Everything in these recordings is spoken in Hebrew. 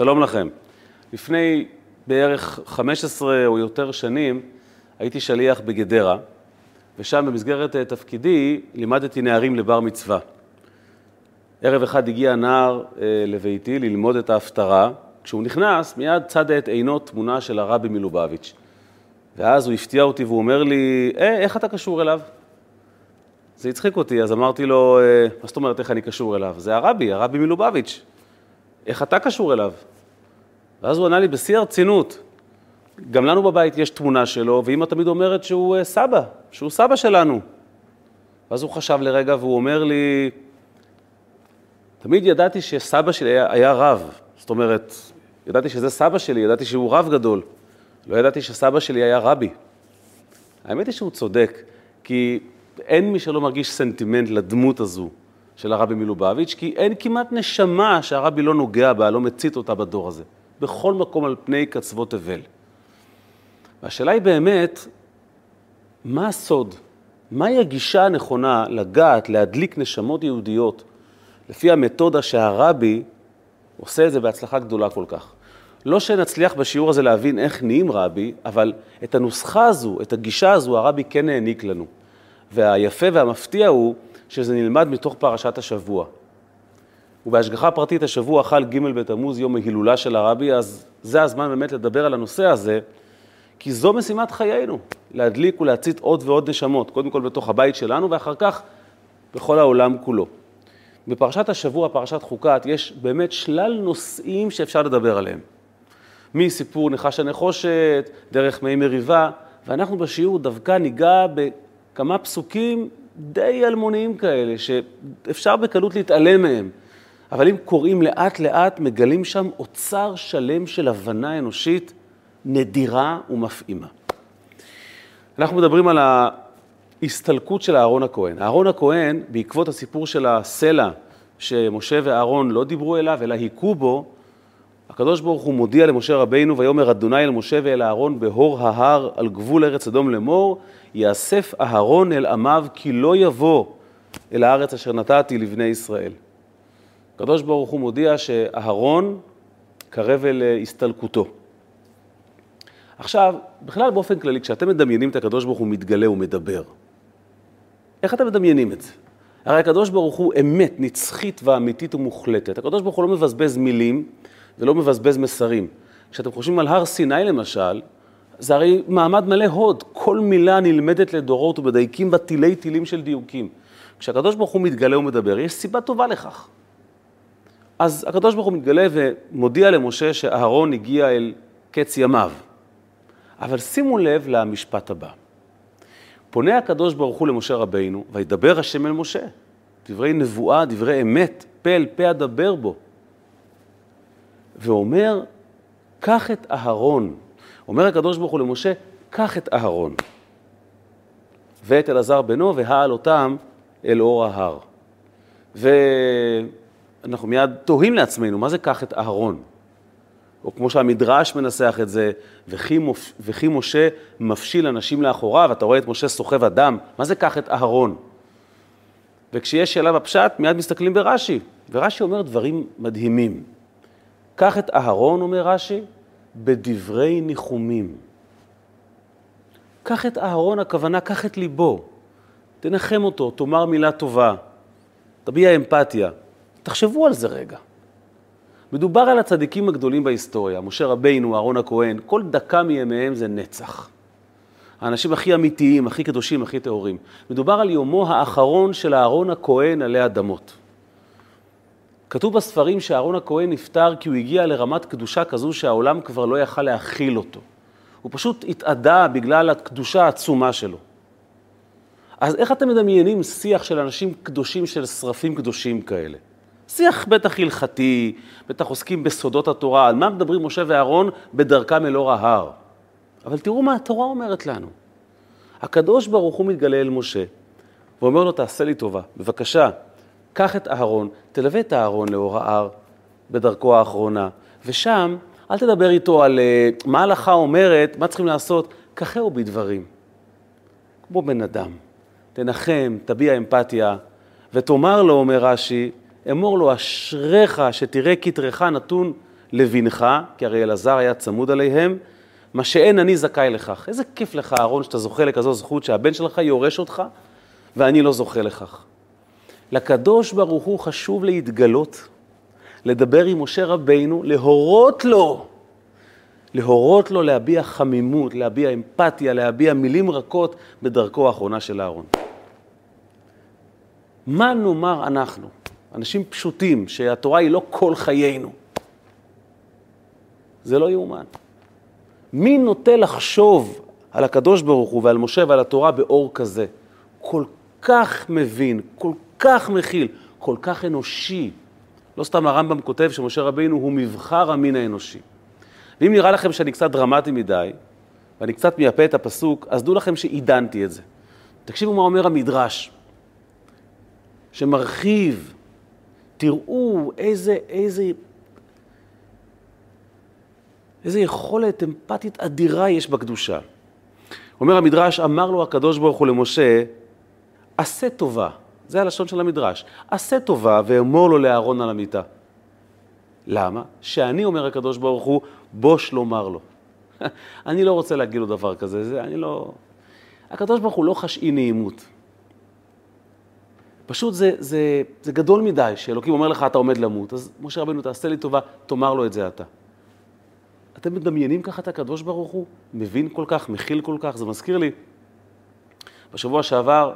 שלום לכם. לפני בערך 15 או יותר שנים הייתי שליח בגדרה, ושם במסגרת אה, תפקידי לימדתי נערים לבר מצווה. ערב אחד הגיע נער אה, לביתי ללמוד את ההפטרה, כשהוא נכנס מיד צד את עינו תמונה של הרבי מלובביץ'. ואז הוא הפתיע אותי והוא אומר לי, אה, איך אתה קשור אליו? זה הצחיק אותי, אז אמרתי לו, אה, מה זאת אומרת איך אני קשור אליו? זה הרבי, הרבי מלובביץ'. איך אתה קשור אליו? ואז הוא ענה לי בשיא הרצינות, גם לנו בבית יש תמונה שלו, ואמא תמיד אומרת שהוא אה, סבא, שהוא סבא שלנו. ואז הוא חשב לרגע והוא אומר לי, תמיד ידעתי שסבא שלי היה, היה רב. זאת אומרת, ידעתי שזה סבא שלי, ידעתי שהוא רב גדול. לא ידעתי שסבא שלי היה רבי. האמת היא שהוא צודק, כי אין מי שלא מרגיש סנטימנט לדמות הזו של הרבי מלובביץ', כי אין כמעט נשמה שהרבי לא נוגע בה, לא מצית אותה בדור הזה. בכל מקום על פני קצוות תבל. והשאלה היא באמת, מה הסוד? מהי הגישה הנכונה לגעת, להדליק נשמות יהודיות, לפי המתודה שהרבי עושה את זה בהצלחה גדולה כל כך? לא שנצליח בשיעור הזה להבין איך נהיים רבי, אבל את הנוסחה הזו, את הגישה הזו, הרבי כן העניק לנו. והיפה והמפתיע הוא שזה נלמד מתוך פרשת השבוע. ובהשגחה פרטית השבוע חל ג' בתמוז, יום ההילולה של הרבי, אז זה הזמן באמת לדבר על הנושא הזה, כי זו משימת חיינו, להדליק ולהצית עוד ועוד נשמות, קודם כל בתוך הבית שלנו ואחר כך בכל העולם כולו. בפרשת השבוע, פרשת חוקת, יש באמת שלל נושאים שאפשר לדבר עליהם. מסיפור נחש הנחושת, דרך מי מריבה, ואנחנו בשיעור דווקא ניגע בכמה פסוקים די אלמוניים כאלה, שאפשר בקלות להתעלם מהם. אבל אם קוראים לאט-לאט, מגלים שם אוצר שלם של הבנה אנושית נדירה ומפעימה. אנחנו מדברים על ההסתלקות של אהרון הכהן. אהרון הכהן, בעקבות הסיפור של הסלע שמשה ואהרון לא דיברו אליו, אלא היכו בו, הקדוש ברוך הוא מודיע למשה רבינו, ויאמר אדוני אל משה ואל אהרון בהור ההר על גבול ארץ אדום לאמור, יאסף אהרון אל עמיו כי לא יבוא אל הארץ אשר נתתי לבני ישראל. הקדוש ברוך הוא מודיע שאהרון קרב אל הסתלקותו. עכשיו, בכלל באופן כללי, כשאתם מדמיינים את הקדוש ברוך הוא מתגלה ומדבר, איך אתם מדמיינים את זה? הרי הקדוש ברוך הוא אמת נצחית ואמיתית ומוחלטת. הקדוש ברוך הוא לא מבזבז מילים ולא מבזבז מסרים. כשאתם חושבים על הר סיני למשל, זה הרי מעמד מלא הוד, כל מילה נלמדת לדורות ובדייקים בה תילי תילים של דיוקים. כשהקדוש ברוך הוא מתגלה ומדבר, יש סיבה טובה לכך. אז הקדוש ברוך הוא מתגלה ומודיע למשה שאהרון הגיע אל קץ ימיו. אבל שימו לב למשפט הבא. פונה הקדוש ברוך הוא למשה רבינו, וידבר השם אל משה. דברי נבואה, דברי אמת, פה אל פה אדבר בו. ואומר, קח את אהרון. אומר הקדוש ברוך הוא למשה, קח את אהרון. ואת אלעזר בנו, והעל אותם אל אור ההר. ואנחנו מיד תוהים לעצמנו, מה זה קח את אהרון? או כמו שהמדרש מנסח את זה, וכי, מופ... וכי משה מפשיל אנשים לאחוריו, אתה רואה את משה סוחב אדם, מה זה קח את אהרון? וכשיש שאלה בפשט, מיד מסתכלים ברש"י, ורש"י אומר דברים מדהימים. קח את אהרון, אומר רש"י, בדברי ניחומים. קח את אהרון, הכוונה, קח את ליבו, תנחם אותו, תאמר מילה טובה, תביע אמפתיה. תחשבו על זה רגע. מדובר על הצדיקים הגדולים בהיסטוריה, משה רבינו, אהרון הכהן, כל דקה מימיהם זה נצח. האנשים הכי אמיתיים, הכי קדושים, הכי טהורים. מדובר על יומו האחרון של אהרון הכהן עלי אדמות. כתוב בספרים שאהרון הכהן נפטר כי הוא הגיע לרמת קדושה כזו שהעולם כבר לא יכל להכיל אותו. הוא פשוט התאדה בגלל הקדושה העצומה שלו. אז איך אתם מדמיינים שיח של אנשים קדושים, של שרפים קדושים כאלה? שיח בטח הלכתי, בטח עוסקים בסודות התורה, על מה מדברים משה ואהרון בדרכם אל אור ההר. אבל תראו מה התורה אומרת לנו. הקדוש ברוך הוא מתגלה אל משה, ואומר לו, תעשה לי טובה, בבקשה, קח את אהרון, תלווה את אהרון לאור ההר בדרכו האחרונה, ושם אל תדבר איתו על uh, מה ההלכה אומרת, מה צריכים לעשות, קחהו בדברים. כמו בן אדם. תנחם, תביע אמפתיה, ותאמר לו, אומר רש"י, אמור לו, אשריך שתראה כתרך נתון לבנך, כי הרי אלעזר היה צמוד עליהם, מה שאין אני זכאי לכך. איזה כיף לך, אהרון, שאתה זוכה לכזו זכות שהבן שלך יורש אותך, ואני לא זוכה לכך. לקדוש ברוך הוא חשוב להתגלות, לדבר עם משה רבינו, להורות לו, להורות לו להביע חמימות, להביע אמפתיה, להביע מילים רכות בדרכו האחרונה של אהרון. מה נאמר אנחנו, אנשים פשוטים, שהתורה היא לא כל חיינו? זה לא יאומן. מי נוטה לחשוב על הקדוש ברוך הוא ועל משה ועל התורה באור כזה? כל כך מבין, כל כך מכיל, כל כך אנושי. לא סתם הרמב"ם כותב שמשה רבינו הוא מבחר המין האנושי. ואם נראה לכם שאני קצת דרמטי מדי, ואני קצת מייפה את הפסוק, אז דעו לכם שעידנתי את זה. תקשיבו מה אומר המדרש, שמרחיב, תראו איזה, איזה, איזה יכולת אמפתית אדירה יש בקדושה. אומר המדרש, אמר לו הקדוש ברוך הוא למשה, עשה טובה, זה הלשון של המדרש, עשה טובה ואמור לו לאהרון על המיטה. למה? שאני, אומר הקדוש ברוך הוא, בוש לומר לו. אני לא רוצה להגיד לו דבר כזה, זה, אני לא... הקדוש ברוך הוא לא חש אי נעימות. פשוט זה, זה, זה גדול מדי, שאלוקים אומר לך, אתה עומד למות, אז משה רבנו, תעשה לי טובה, תאמר לו את זה אתה. אתם מדמיינים ככה את הקדוש ברוך הוא? מבין כל כך, מכיל כל כך? זה מזכיר לי, בשבוע שעבר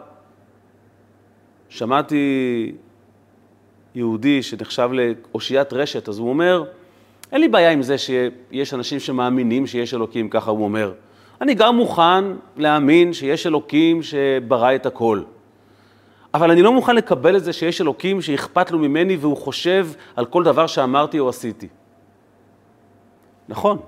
שמעתי יהודי שנחשב לאושיית רשת, אז הוא אומר, אין לי בעיה עם זה שיש אנשים שמאמינים שיש אלוקים, ככה הוא אומר. אני גם מוכן להאמין שיש אלוקים שברא את הכל. אבל אני לא מוכן לקבל את זה שיש אלוקים שאכפת לו ממני והוא חושב על כל דבר שאמרתי או עשיתי. נכון,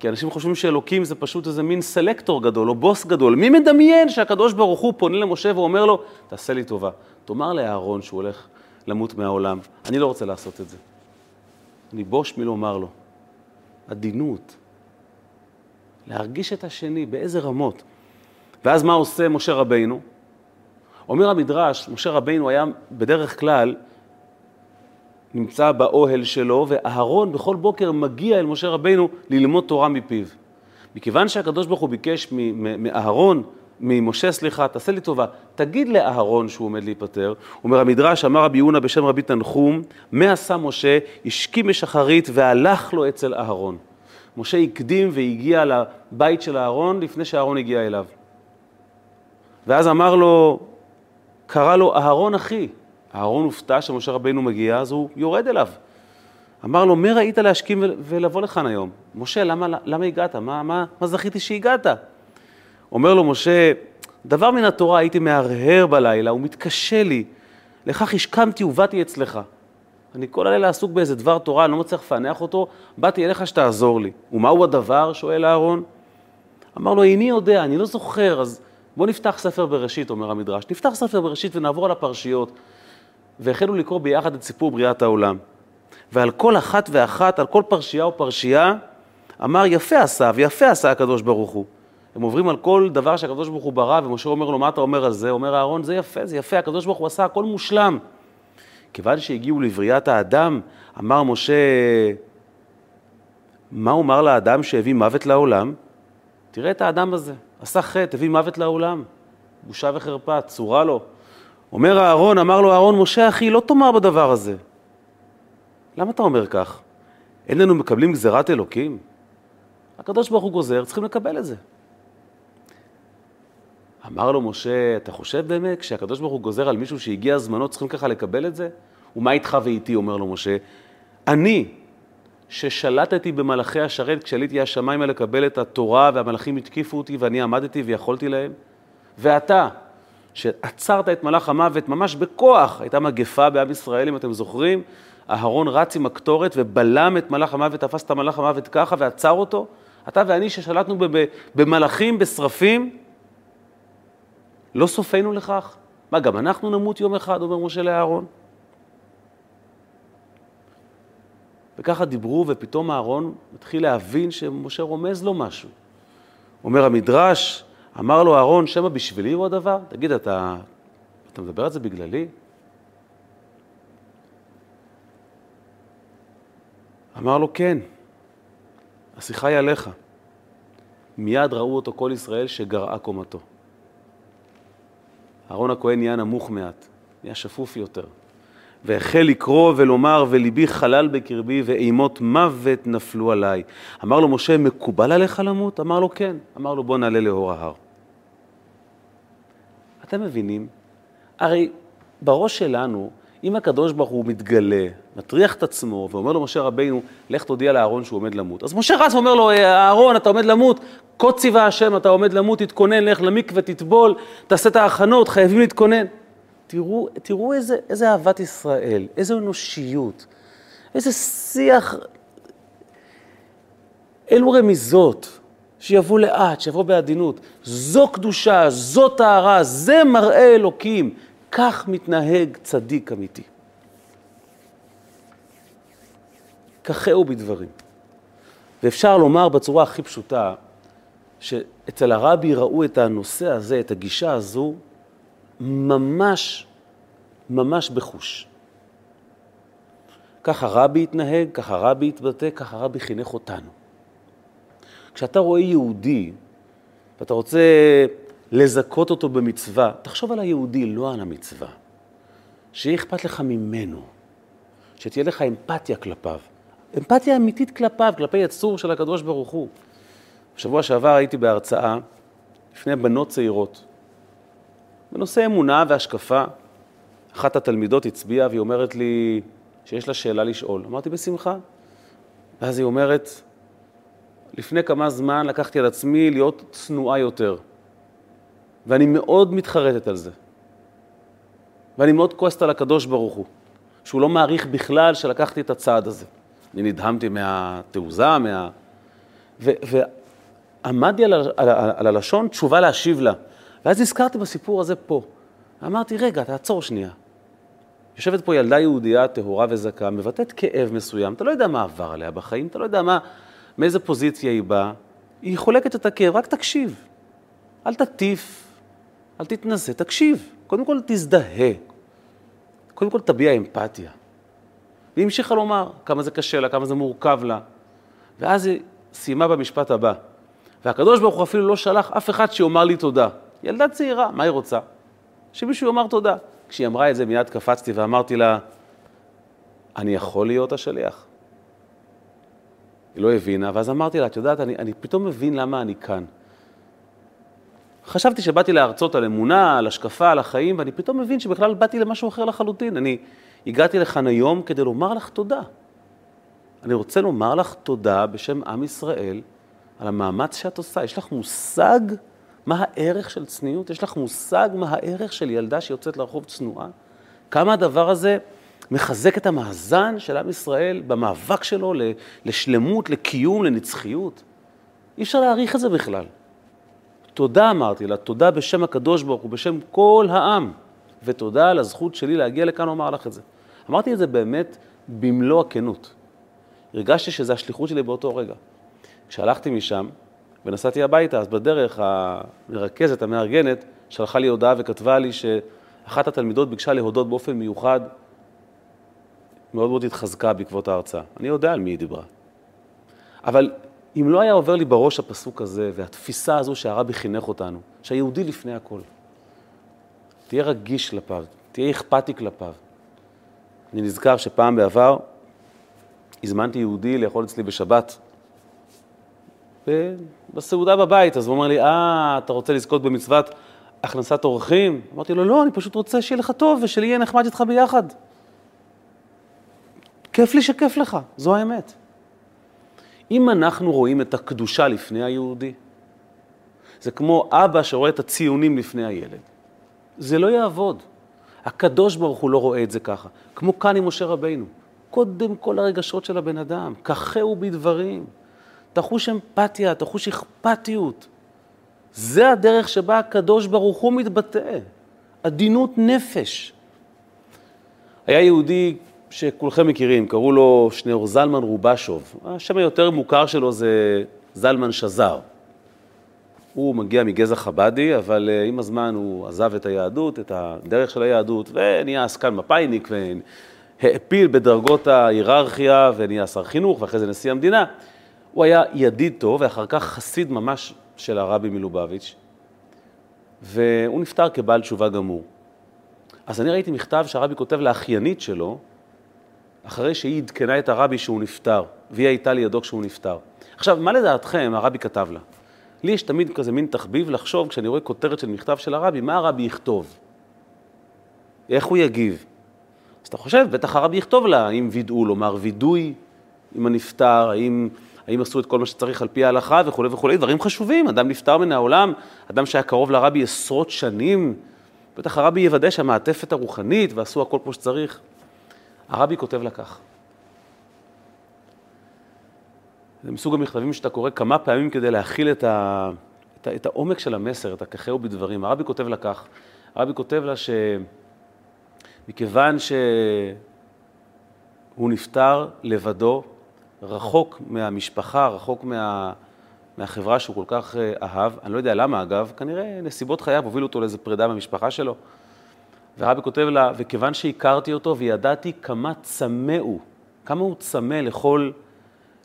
כי אנשים חושבים שאלוקים זה פשוט איזה מין סלקטור גדול או בוס גדול. מי מדמיין שהקדוש ברוך הוא פונה למשה ואומר לו, תעשה לי טובה, תאמר לאהרון שהוא הולך למות מהעולם. אני לא רוצה לעשות את זה. אני בוש מלומר לו. עדינות. להרגיש את השני, באיזה רמות. ואז מה עושה משה רבינו? אומר המדרש, משה רבינו היה בדרך כלל נמצא באוהל שלו, ואהרון בכל בוקר מגיע אל משה רבינו ללמוד תורה מפיו. מכיוון שהקדוש ברוך הוא ביקש מאהרון, ממשה, סליחה, תעשה לי טובה, תגיד לאהרון שהוא עומד להיפטר. אומר המדרש, אמר רבי יונה בשם רבי תנחום, מה עשה משה? השכים משחרית והלך לו אצל אהרון. משה הקדים והגיע לבית של אהרון לפני שאהרון הגיע אליו. ואז אמר לו, קרא לו אהרון אחי. אהרון הופתע שמשה רבינו מגיע, אז הוא יורד אליו. אמר לו, מי ראית להשכים ולבוא לכאן היום? משה, למה, למה הגעת? מה, מה, מה זכיתי שהגעת? אומר לו משה, דבר מן התורה הייתי מהרהר בלילה, הוא מתקשה לי, לכך השכמתי ובאתי אצלך. אני כל הלילה עסוק באיזה דבר תורה, אני לא מצליח לפענח אותו, באתי אליך שתעזור לי. ומהו הדבר? שואל אהרון. אמר לו, איני יודע, אני לא זוכר, אז בוא נפתח ספר בראשית, אומר המדרש. נפתח ספר בראשית ונעבור על הפרשיות. והחלו לקרוא ביחד את סיפור בריאת העולם. ועל כל אחת ואחת, על כל פרשייה ופרשייה, אמר יפה עשה ויפה עשה הקדוש ברוך הוא. הם עוברים על כל דבר שהקדוש ברוך הוא ברא, ומשה אומר לו, מה אתה אומר על זה? אומר אהרון, זה יפה, זה יפה, הקדוש ברוך הוא עשה הכל מושלם. כיוון שהגיעו לבריאת האדם, אמר משה, מה הוא אמר לאדם שהביא מוות לעולם? תראה את האדם הזה, עשה חטא, הביא מוות לעולם. בושה וחרפה, צורה לו. אומר אהרון, אמר לו אהרון, משה אחי, לא תאמר בדבר הזה. למה אתה אומר כך? אין לנו מקבלים גזירת אלוקים? הקדוש ברוך הוא גוזר, צריכים לקבל את זה. אמר לו משה, אתה חושב באמת, כשהקדוש ברוך הוא גוזר על מישהו שהגיע זמנו, צריכים ככה לקבל את זה? ומה איתך ואיתי, אומר לו משה? אני, ששלטתי במלאכי השרת כשעליתי השמיימה לקבל את התורה והמלאכים התקיפו אותי ואני עמדתי ויכולתי להם, ואתה, שעצרת את מלאך המוות ממש בכוח, הייתה מגפה בעם ישראל, אם אתם זוכרים, אהרון רץ עם הקטורת ובלם את מלאך המוות, תפס את מלאך המוות ככה ועצר אותו. אתה ואני ששלטנו במלאכים, בשרפים, לא סופנו לכך? מה, גם אנחנו נמות יום אחד, אומר משה לאהרון? וככה דיברו, ופתאום אהרון מתחיל להבין שמשה רומז לו משהו. אומר המדרש, אמר לו אהרון, שמא בשבילי הוא הדבר? תגיד, אתה, אתה מדבר על זה בגללי? אמר לו, כן, השיחה היא עליך. מיד ראו אותו כל ישראל שגרעה קומתו. אהרון הכהן נהיה נמוך מעט, נהיה שפוף יותר. והחל לקרוא ולומר, וליבי חלל בקרבי, ואימות מוות נפלו עליי. אמר לו משה, מקובל עליך למות? אמר לו, כן. אמר לו, בוא נעלה לאור ההר. אתם מבינים? הרי בראש שלנו, אם הקדוש ברוך הוא מתגלה, מטריח את עצמו, ואומר לו משה רבינו, לך תודיע לאהרון שהוא עומד למות. אז משה רץ ואומר לו, אהרון, אתה עומד למות, כה ציווה השם, אתה עומד למות, תתכונן, לך למקווה, תטבול, תעשה את ההכנות, חייבים להתכונן. תראו, תראו איזה, איזה אהבת ישראל, איזו אנושיות, איזה שיח, אלו רמיזות, שיבוא לאט, שיבוא בעדינות. זו קדושה, זו טהרה, זה מראה אלוקים. כך מתנהג צדיק אמיתי. ככהו בדברים. ואפשר לומר בצורה הכי פשוטה, שאצל הרבי ראו את הנושא הזה, את הגישה הזו, ממש, ממש בחוש. ככה רבי התנהג, ככה רבי התבטא, ככה רבי חינך אותנו. כשאתה רואה יהודי ואתה רוצה לזכות אותו במצווה, תחשוב על היהודי, לא על המצווה. שיהיה אכפת לך ממנו, שתהיה לך אמפתיה כלפיו. אמפתיה אמיתית כלפיו, כלפי יצור של הקדוש ברוך הוא. בשבוע שעבר הייתי בהרצאה לפני בנות צעירות, בנושא אמונה והשקפה. אחת התלמידות הצביעה והיא אומרת לי שיש לה שאלה לשאול. אמרתי, בשמחה. ואז היא אומרת, לפני כמה זמן לקחתי על עצמי להיות צנועה יותר, ואני מאוד מתחרטת על זה. ואני מאוד כועסת על הקדוש ברוך הוא, שהוא לא מעריך בכלל שלקחתי את הצעד הזה. אני נדהמתי מהתעוזה, מה... ו... ועמדתי על, על, על, על הלשון תשובה להשיב לה. ואז נזכרתי בסיפור הזה פה. אמרתי, רגע, תעצור שנייה. יושבת פה ילדה יהודייה טהורה וזכה, מבטאת כאב מסוים, אתה לא יודע מה עבר עליה בחיים, אתה לא יודע מה, מאיזה פוזיציה היא באה, היא חולקת את הכאב, רק תקשיב. אל תטיף, אל תתנשא, תקשיב. קודם כל תזדהה. קודם כל תביע אמפתיה. והיא המשיכה לומר כמה זה קשה לה, כמה זה מורכב לה. ואז היא סיימה במשפט הבא. והקדוש ברוך הוא אפילו לא שלח אף אחד שיאמר לי תודה. ילדה צעירה, מה היא רוצה? שמישהו יאמר תודה. כשהיא אמרה את זה מיד קפצתי ואמרתי לה, אני יכול להיות השליח? היא לא הבינה, ואז אמרתי לה, את יודעת, אני, אני פתאום מבין למה אני כאן. חשבתי שבאתי להרצות על אמונה, על השקפה, על החיים, ואני פתאום מבין שבכלל באתי למשהו אחר לחלוטין. אני הגעתי לכאן היום כדי לומר לך תודה. אני רוצה לומר לך תודה בשם עם ישראל על המאמץ שאת עושה. יש לך מושג מה הערך של צניעות? יש לך מושג מה הערך של ילדה שיוצאת לרחוב צנועה? כמה הדבר הזה מחזק את המאזן של עם ישראל במאבק שלו לשלמות, לקיום, לנצחיות? אי אפשר להעריך את זה בכלל. תודה אמרתי לה, תודה בשם הקדוש ברוך הוא, בשם כל העם, ותודה על הזכות שלי להגיע לכאן ולומר לך את זה. אמרתי את זה באמת במלוא הכנות. הרגשתי שזו השליחות שלי באותו רגע. כשהלכתי משם ונסעתי הביתה, אז בדרך המרכזת, המארגנת, שלחה לי הודעה וכתבה לי שאחת התלמידות ביקשה להודות באופן מיוחד, מאוד מאוד התחזקה בעקבות ההרצאה. אני יודע על מי היא דיברה. אבל אם לא היה עובר לי בראש הפסוק הזה והתפיסה הזו שהרבי חינך אותנו, שהיהודי לפני הכל, תהיה רגיש כלפיו, תהיה אכפתי כלפיו. אני נזכר שפעם בעבר הזמנתי יהודי לאכול אצלי בשבת, בסעודה בבית, אז הוא אומר לי, אה, אתה רוצה לזכות במצוות הכנסת אורחים? אמרתי לו, לא, אני פשוט רוצה שיהיה לך טוב ושלי יהיה נחמד איתך ביחד. כיף לי שכיף לך, זו האמת. אם אנחנו רואים את הקדושה לפני היהודי, זה כמו אבא שרואה את הציונים לפני הילד. זה לא יעבוד. הקדוש ברוך הוא לא רואה את זה ככה. כמו כאן עם משה רבינו. קודם כל הרגשות של הבן אדם, ככהו בדברים. תחוש אמפתיה, תחוש אכפתיות. זה הדרך שבה הקדוש ברוך הוא מתבטא. עדינות נפש. היה יהודי שכולכם מכירים, קראו לו שניאור זלמן רובשוב. השם היותר מוכר שלו זה זלמן שזר. הוא מגיע מגזע חבדי, אבל uh, עם הזמן הוא עזב את היהדות, את הדרך של היהדות, ונהיה עסקן מפאיניק, העפיל בדרגות ההיררכיה ונהיה שר חינוך ואחרי זה נשיא המדינה. הוא היה ידיד טוב ואחר כך חסיד ממש של הרבי מלובביץ', והוא נפטר כבעל תשובה גמור. אז אני ראיתי מכתב שהרבי כותב לאחיינית שלו, אחרי שהיא עדכנה את הרבי שהוא נפטר, והיא הייתה לידו כשהוא נפטר. עכשיו, מה לדעתכם הרבי כתב לה? לי יש תמיד כזה מין תחביב לחשוב, כשאני רואה כותרת של מכתב של הרבי, מה הרבי יכתוב? איך הוא יגיב? אז אתה חושב, בטח הרבי יכתוב לה, האם וידאו לומר וידוי עם הנפטר, האם, האם עשו את כל מה שצריך על פי ההלכה וכולי וכולי, דברים חשובים, אדם נפטר מן העולם, אדם שהיה קרוב לרבי עשרות שנים, בטח הרבי יוודא שהמעטפת הרוחנית ועשו הכל כמו שצריך. הרבי כותב לה כך. זה מסוג המכתבים שאתה קורא כמה פעמים כדי להכיל את, ה, את, ה, את העומק של המסר, את הכחהו בדברים. הרבי כותב לה כך, הרבי כותב לה שמכיוון שהוא נפטר לבדו, רחוק מהמשפחה, רחוק מה, מהחברה שהוא כל כך אה, אהב, אני לא יודע למה אגב, כנראה נסיבות חייו הובילו אותו לאיזו פרידה מהמשפחה שלו. והרבי כותב לה, וכיוון שהכרתי אותו וידעתי כמה צמא הוא, כמה הוא צמא לכל...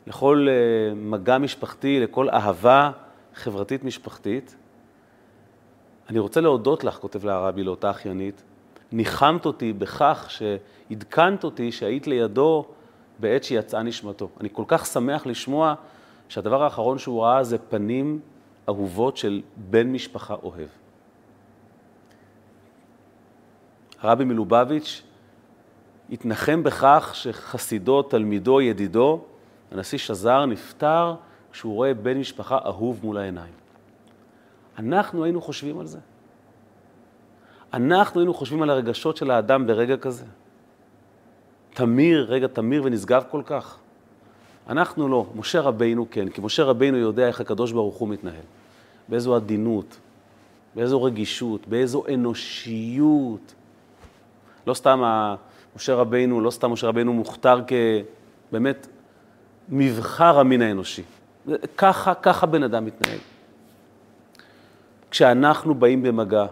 לכל אה, מגע משפחתי, לכל אהבה חברתית משפחתית. אני רוצה להודות לך, כותב לה הרבי לאותה אחיינית, ניחמת אותי בכך שעדכנת אותי שהיית לידו בעת שיצאה נשמתו. אני כל כך שמח לשמוע שהדבר האחרון שהוא ראה זה פנים אהובות של בן משפחה אוהב. הרבי מלובביץ' התנחם בכך שחסידו, תלמידו, ידידו, הנשיא שזר נפטר כשהוא רואה בן משפחה אהוב מול העיניים. אנחנו היינו חושבים על זה. אנחנו היינו חושבים על הרגשות של האדם ברגע כזה. תמיר, רגע תמיר ונשגב כל כך. אנחנו לא, משה רבינו כן, כי משה רבינו יודע איך הקדוש ברוך הוא מתנהל. באיזו עדינות, באיזו רגישות, באיזו אנושיות. לא סתם משה רבינו, לא סתם משה רבינו מוכתר כבאמת מבחר המין האנושי. ככה, ככה בן אדם מתנהג. כשאנחנו באים במגע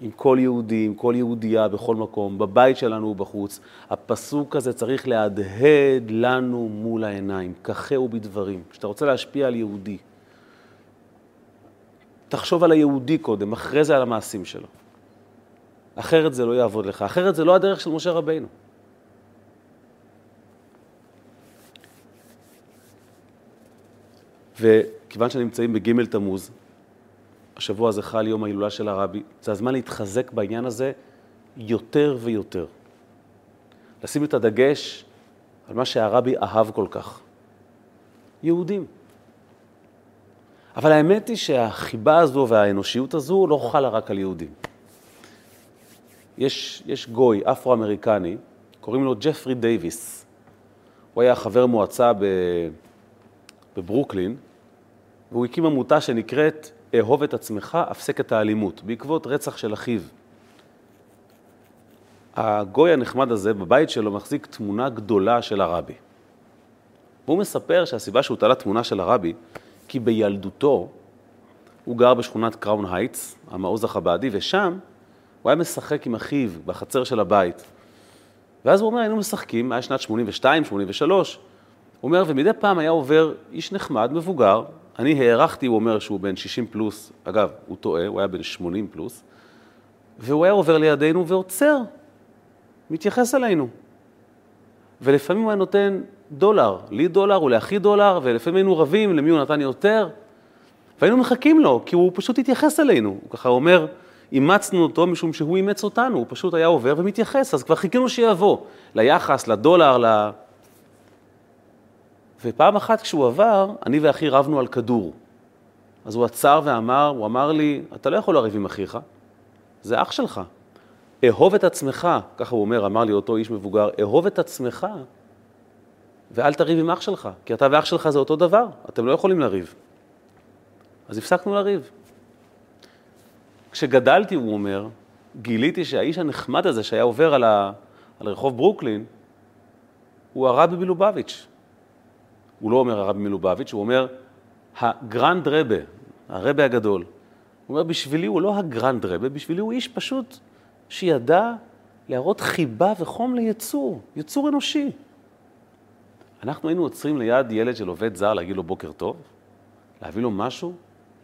עם כל יהודי, עם כל יהודייה, בכל מקום, בבית שלנו ובחוץ, הפסוק הזה צריך להדהד לנו מול העיניים, כחהו בדברים. כשאתה רוצה להשפיע על יהודי, תחשוב על היהודי קודם, אחרי זה על המעשים שלו. אחרת זה לא יעבוד לך, אחרת זה לא הדרך של משה רבינו. וכיוון שנמצאים בג' תמוז, השבוע הזה חל יום ההילולה של הרבי, זה הזמן להתחזק בעניין הזה יותר ויותר. לשים את הדגש על מה שהרבי אהב כל כך. יהודים. אבל האמת היא שהחיבה הזו והאנושיות הזו לא חלה רק על יהודים. יש, יש גוי אפרו-אמריקני, קוראים לו ג'פרי דייוויס. הוא היה חבר מועצה. בברוקלין, והוא הקים עמותה שנקראת אהוב את עצמך, הפסק את האלימות, בעקבות רצח של אחיו. הגוי הנחמד הזה, בבית שלו מחזיק תמונה גדולה של הרבי. והוא מספר שהסיבה שהוא תלה תמונה של הרבי, כי בילדותו הוא גר בשכונת קראון הייטס, המעוז החב"די, ושם הוא היה משחק עם אחיו בחצר של הבית. ואז הוא אומר, היינו משחקים, היה שנת 82, 83, הוא אומר, ומדי פעם היה עובר איש נחמד, מבוגר, אני הערכתי, הוא אומר, שהוא בן 60 פלוס, אגב, הוא טועה, הוא היה בן 80 פלוס, והוא היה עובר לידינו ועוצר, מתייחס אלינו. ולפעמים הוא היה נותן דולר, לי דולר ולאחי דולר, ולפעמים היינו רבים למי הוא נתן יותר, והיינו מחכים לו, כי הוא פשוט התייחס אלינו. הוא ככה אומר, אימצנו אותו משום שהוא אימץ אותנו, הוא פשוט היה עובר ומתייחס, אז כבר חיכינו שיבוא, ליחס, לדולר, ל... ופעם אחת כשהוא עבר, אני ואחי רבנו על כדור. אז הוא עצר ואמר, הוא אמר לי, אתה לא יכול לריב עם אחיך, זה אח שלך. אהוב את עצמך, ככה הוא אומר, אמר לי אותו איש מבוגר, אהוב את עצמך ואל תריב עם אח שלך, כי אתה ואח שלך זה אותו דבר, אתם לא יכולים לריב. אז הפסקנו לריב. כשגדלתי, הוא אומר, גיליתי שהאיש הנחמד הזה שהיה עובר על, ה... על רחוב ברוקלין, הוא הרבי מלובביץ'. הוא לא אומר הרבי מלובביץ', הוא אומר הגרנד רבה, הרבה הגדול. הוא אומר, בשבילי הוא לא הגרנד רבה, בשבילי הוא איש פשוט שידע להראות חיבה וחום ליצור, יצור אנושי. אנחנו היינו עוצרים ליד ילד של עובד זר להגיד לו בוקר טוב, להביא לו משהו,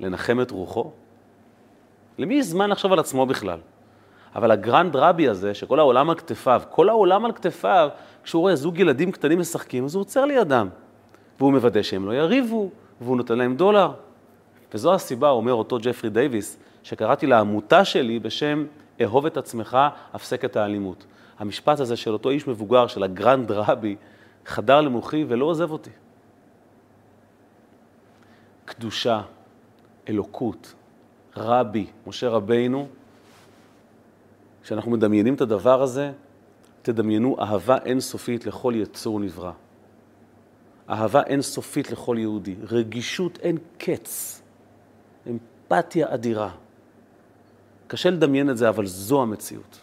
לנחם את רוחו. למי יש זמן לחשוב על עצמו בכלל? אבל הגרנד רבי הזה, שכל העולם על כתפיו, כל העולם על כתפיו, כשהוא רואה זוג ילדים קטנים משחקים, אז הוא עוצר לידם. והוא מוודא שהם לא יריבו, והוא נותן להם דולר. וזו הסיבה, אומר אותו ג'פרי דייוויס, שקראתי לעמותה שלי בשם אהוב את עצמך, הפסק את האלימות. המשפט הזה של אותו איש מבוגר, של הגרנד רבי, חדר למוחי ולא עוזב אותי. קדושה, אלוקות, רבי, משה רבינו, כשאנחנו מדמיינים את הדבר הזה, תדמיינו אהבה אינסופית לכל יצור נברא. אהבה אינסופית לכל יהודי, רגישות אין קץ, אמפתיה אדירה. קשה לדמיין את זה, אבל זו המציאות.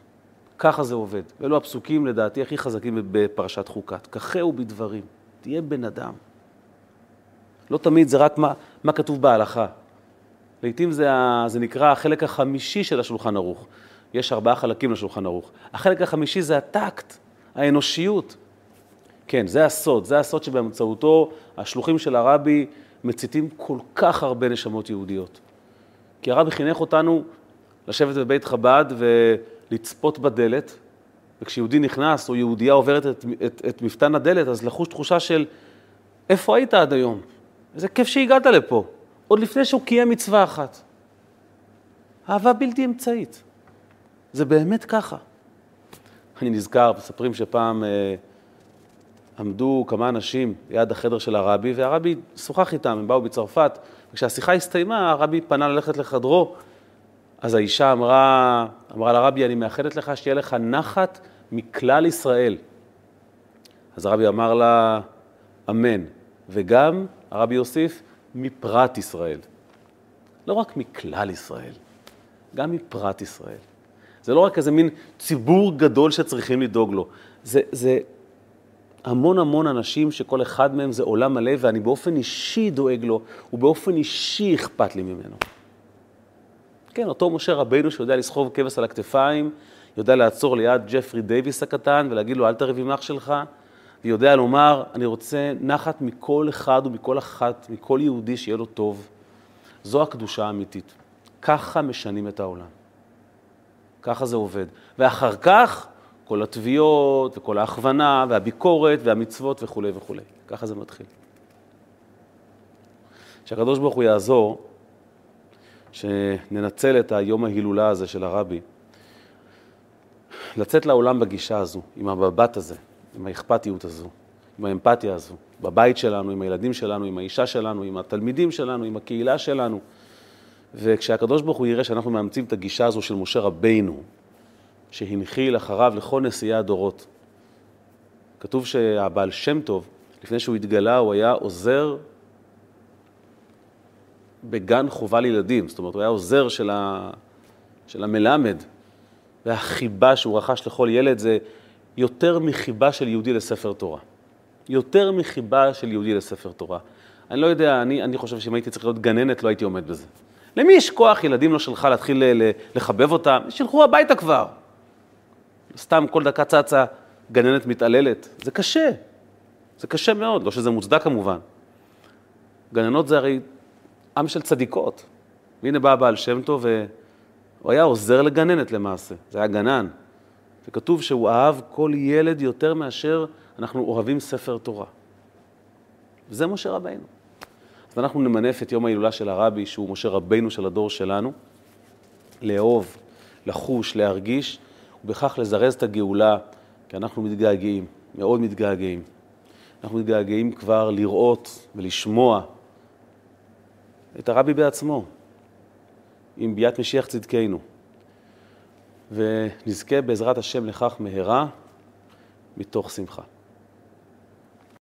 ככה זה עובד. ואלו הפסוקים, לדעתי, הכי חזקים בפרשת חוקת. כחהו בדברים, תהיה בן אדם. לא תמיד זה רק מה, מה כתוב בהלכה. לעתים זה, זה נקרא החלק החמישי של השולחן ערוך. יש ארבעה חלקים לשולחן ערוך. החלק החמישי זה הטקט, האנושיות. כן, זה הסוד, זה הסוד שבאמצעותו השלוחים של הרבי מציתים כל כך הרבה נשמות יהודיות. כי הרבי חינך אותנו לשבת בבית חב"ד ולצפות בדלת, וכשיהודי נכנס או יהודייה עוברת את, את, את מפתן הדלת, אז לחוש תחושה של איפה היית עד היום? איזה כיף שהגעת לפה, עוד לפני שהוא קיים מצווה אחת. אהבה בלתי אמצעית. זה באמת ככה. אני נזכר, מספרים שפעם אה, עמדו כמה אנשים ליד החדר של הרבי, והרבי שוחח איתם, הם באו בצרפת, וכשהשיחה הסתיימה, הרבי פנה ללכת לחדרו, אז האישה אמרה, אמרה לרבי, אני מאחלת לך שיהיה לך נחת מכלל ישראל. אז הרבי אמר לה, אמן. וגם, הרבי יוסיף, מפרט ישראל. לא רק מכלל ישראל, גם מפרט ישראל. זה לא רק איזה מין ציבור גדול שצריכים לדאוג לו, זה, זה המון המון אנשים שכל אחד מהם זה עולם מלא, ואני באופן אישי דואג לו, ובאופן אישי אכפת לי ממנו. כן, אותו משה רבינו שיודע לסחוב כבש על הכתפיים, יודע לעצור ליד ג'פרי דייוויס הקטן ולהגיד לו, אל תריב עם אח שלך, ויודע לומר, אני רוצה נחת מכל אחד ומכל אחת, מכל יהודי שיהיה לו טוב. זו הקדושה האמיתית. ככה משנים את העולם. ככה זה עובד. ואחר כך, כל התביעות, וכל ההכוונה, והביקורת, והמצוות וכולי וכולי. ככה זה מתחיל. שהקדוש ברוך הוא יעזור, שננצל את היום ההילולה הזה של הרבי, לצאת לעולם בגישה הזו, עם המבט הזה, עם האכפתיות הזו, עם האמפתיה הזו, בבית שלנו, עם הילדים שלנו, עם האישה שלנו, עם התלמידים שלנו, עם הקהילה שלנו. וכשהקדוש ברוך הוא יראה שאנחנו מאמצים את הגישה הזו של משה רבינו, שהנחיל אחריו לכל נשיאי הדורות. כתוב שהבעל שם טוב, לפני שהוא התגלה, הוא היה עוזר בגן חובה לילדים, זאת אומרת, הוא היה עוזר של, ה... של המלמד, והחיבה שהוא רכש לכל ילד זה יותר מחיבה של יהודי לספר תורה. יותר מחיבה של יהודי לספר תורה. אני לא יודע, אני, אני חושב שאם הייתי צריך להיות גננת, לא הייתי עומד בזה. למי יש כוח, ילדים לא שלך, להתחיל לחבב אותם? שילכו הביתה כבר. סתם כל דקה צצה גננת מתעללת. זה קשה. זה קשה מאוד, לא שזה מוצדק כמובן. גננות זה הרי עם של צדיקות. והנה בא הבעל שם טוב, והוא היה עוזר לגננת למעשה, זה היה גנן. וכתוב שהוא אהב כל ילד יותר מאשר אנחנו אוהבים ספר תורה. וזה משה רבינו. אז אנחנו נמנף את יום ההילולה של הרבי, שהוא משה רבינו של הדור שלנו, לאהוב, לחוש, להרגיש, ובכך לזרז את הגאולה, כי אנחנו מתגעגעים, מאוד מתגעגעים. אנחנו מתגעגעים כבר לראות ולשמוע את הרבי בעצמו, עם ביאת משיח צדקנו. ונזכה בעזרת השם לכך מהרה מתוך שמחה.